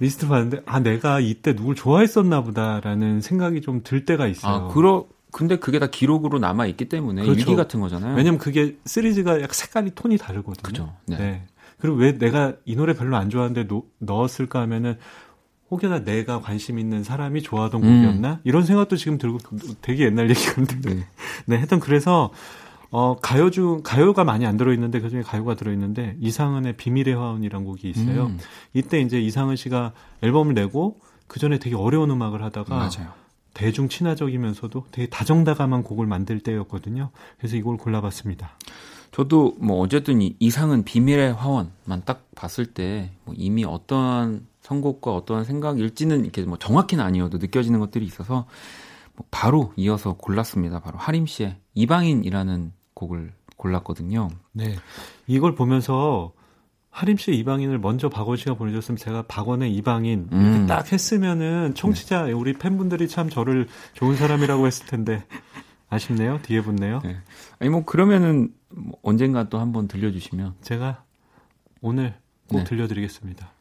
리스트 봤는데 아 내가 이때 누굴 좋아했었나 보다라는 생각이 좀 들 때가 있어요. 아 그러 근데 그게 다 기록으로 남아 있기 때문에 그렇죠. 일기 같은 거잖아요. 왜냐면 그게 시리즈가 약 색깔이 톤이 다르거든요. 그죠. 네. 네. 그리고 왜 내가 이 노래 별로 안 좋아하는데 노, 넣었을까 하면은 혹여나 내가 관심 있는 사람이 좋아하던 음. 곡이었나 이런 생각도 지금 들고 되게 옛날 얘기인데 네. 네 하여튼 그래서 어 가요 중 가요가 많이 안 들어 있는데 그중에 가요가 들어 있는데 이상은의 비밀의 화원이란 곡이 있어요. 음. 이때 이제 이상은 씨가 앨범을 내고 그 전에 되게 어려운 음악을 하다가 맞아요. 대중 친화적이면서도 되게 다정다감한 곡을 만들 때였거든요. 그래서 이걸 골라봤습니다. 저도 뭐 어쨌든 이 이상은 비밀의 화원만 딱 봤을 때 뭐 이미 어떠한 선곡과 어떠한 생각일지는 이렇게 뭐 정확히는 아니어도 느껴지는 것들이 있어서 뭐 바로 이어서 골랐습니다. 바로 하림 씨의 이방인이라는 곡을 골랐거든요. 네. 이걸 보면서 하림 씨 이방인을 먼저 박원 씨가 보내줬으면 제가 박원의 이방인 음. 이렇게 딱 했으면은 청취자 네. 우리 팬분들이 참 저를 좋은 사람이라고 했을 텐데 아쉽네요. 뒤에 붙네요. 네. 아니 뭐 그러면은 뭐 언젠가 또 한번 들려주시면 제가 오늘 꼭 네. 들려드리겠습니다.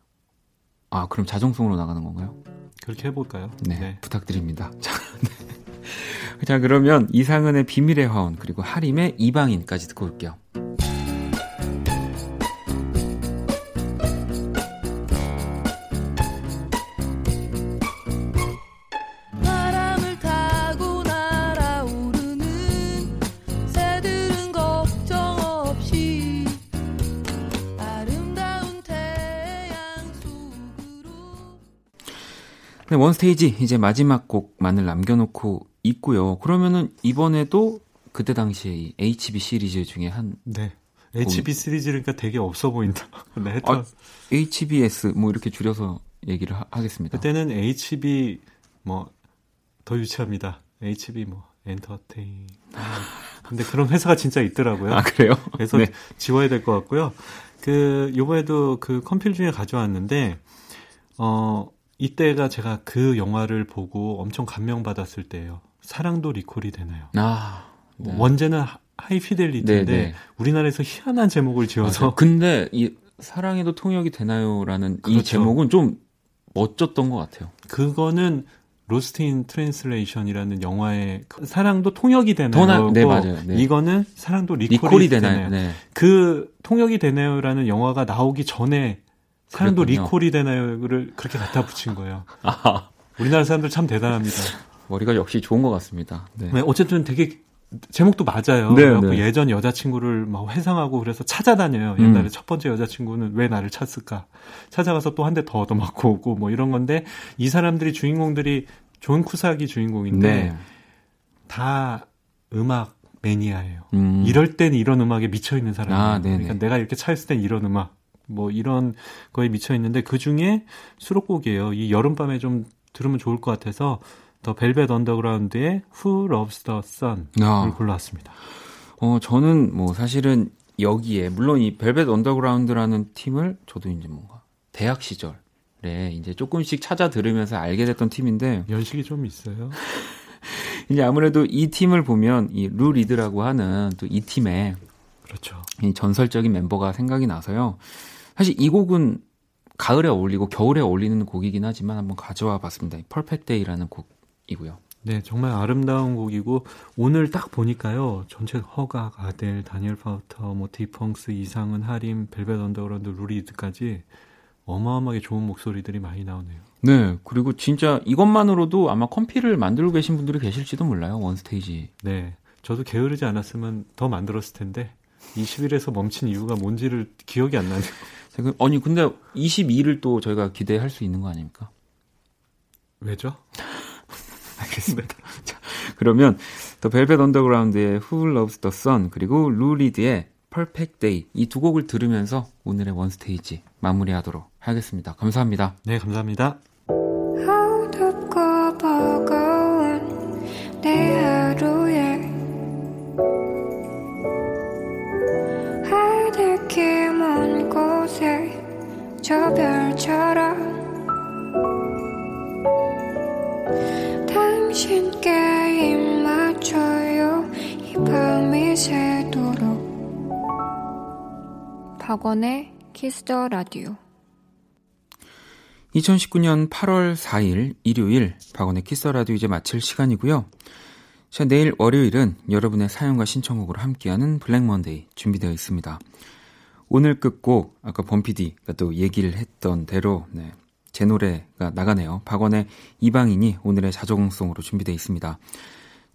아 그럼 자정송으로 나가는 건가요? 그렇게 해볼까요? 네, 네. 부탁드립니다. 자, 네. 자 그러면 이상은의 비밀의 화원 그리고 하림의 이방인까지 듣고 올게요. 네, 원스테이지 이제 마지막 곡만을 남겨놓고 있고요. 그러면은 이번에도 그때 당시에 이 HB 시리즈 중에 한 네. HB 시리즈니까 되게 없어 보인다. 네, 아, HBS 뭐 이렇게 줄여서 얘기를 하, 겠습니다 그때는 HB 뭐 더 유치합니다. HB 뭐 엔터테인. 근데 그런 회사가 진짜 있더라고요. 아 그래요? 그래서 네. 지워야 될 것 같고요. 그 요번에도 그 컴필 중에 가져왔는데 어 이때가 제가 그 영화를 보고 엄청 감명받았을 때예요. 사랑도 리콜이 되나요? 아, 네. 원제는 High Fidelity인데 네 네. 우리나라에서 희한한 제목을 지어서 맞아요. 근데 이 사랑에도 통역이 되나요라는 그렇죠. 이 제목은 좀 멋졌던 것 같아요. 그거는 Lost in Translation이라는 영화의 사랑도 통역이 되나요? 나, 네, 맞아요. 네. 이거는 사랑도 리콜이, 리콜이 되나요? 되나요? 네. 그 통역이 되나요라는 영화가 나오기 전에 사랑도 리콜이 되나요를 그렇게 갖다 붙인 거예요. 아. 우리나라 사람들 참 대단합니다. 머리가 역시 좋은 것 같습니다. 네. 네 어쨌든 되게 제목도 맞아요. 네, 네. 예전 여자친구를 막 회상하고 그래서 찾아다녀요. 옛날에 음. 첫 번째 여자친구는 왜 나를 찾을까? 찾아가서 또 한 대 더 얻어맞고 오고 뭐 이런 건데 이 사람들이 주인공들이 존 쿠삭이 주인공인데 네. 다 음악 매니아예요. 음. 이럴 땐 이런 음악에 미쳐 있는 사람이에요. 아, 그러니까 내가 이렇게 차였을 땐 이런 음악. 뭐 이런 거에 미쳐 있는데 그 중에 수록곡이에요. 이 여름밤에 좀 들으면 좋을 것 같아서 더 벨벳 언더그라운드의 Who Loves the Sun을 아. 골라왔습니다. 어 저는 뭐 사실은 여기에 물론 이 벨벳 언더그라운드라는 팀을 저도 이제 뭔가 대학 시절에 이제 조금씩 찾아 들으면서 알게 됐던 팀인데 연식이 좀 있어요. 이제 아무래도 이 팀을 보면 이 루 리드라고 하는 또 이 팀의 그렇죠. 이 전설적인 멤버가 생각이 나서요. 사실 이 곡은 가을에 어울리고 겨울에 어울리는 곡이긴 하지만 한번 가져와 봤습니다. Perfect Day라는 곡이고요. 네, 정말 아름다운 곡이고 오늘 딱 보니까요. 전체 허각, 아델, 다니엘 파우터, 뭐 딕펑스, 이상은, 하림, 벨벳 언더그라운드, 루리드까지 어마어마하게 좋은 목소리들이 많이 나오네요. 네, 그리고 진짜 이것만으로도 아마 컴필을 만들고 계신 분들이 계실지도 몰라요. 원스테이지. 네, 저도 게으르지 않았으면 더 만들었을 텐데 20일에서 멈춘 이유가 뭔지를 기억이 안 나네요. 아니 근데 22일 또 저희가 기대할 수 있는 거 아닙니까? 왜죠? 알겠습니다. 자, 그러면 더 벨벳 언더그라운드의 Who Loves the Sun 그리고 루리드의 Perfect Day 이 두 곡을 들으면서 오늘의 원 스테이지 마무리하도록 하겠습니다. 감사합니다. 네, 감사합니다. 저 별처럼 당신께 입 맞춰요 이 밤이 새도록 박원의 키스더 라디오 2019년 8월 4일 일요일 박원의 키스더 라디오 이제 마칠 시간이고요. 자, 내일 월요일은 여러분의 사연과 신청곡으로 함께하는 블랙 먼데이 준비되어 있습니다. 오늘 끝곡 아까 범피디가 또 얘기를 했던 대로 네, 제 노래가 나가네요. 박원의 이방인이 오늘의 자조공송으로 준비되어 있습니다.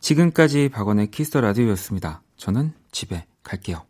지금까지 박원의 키스더 라디오였습니다. 저는 집에 갈게요.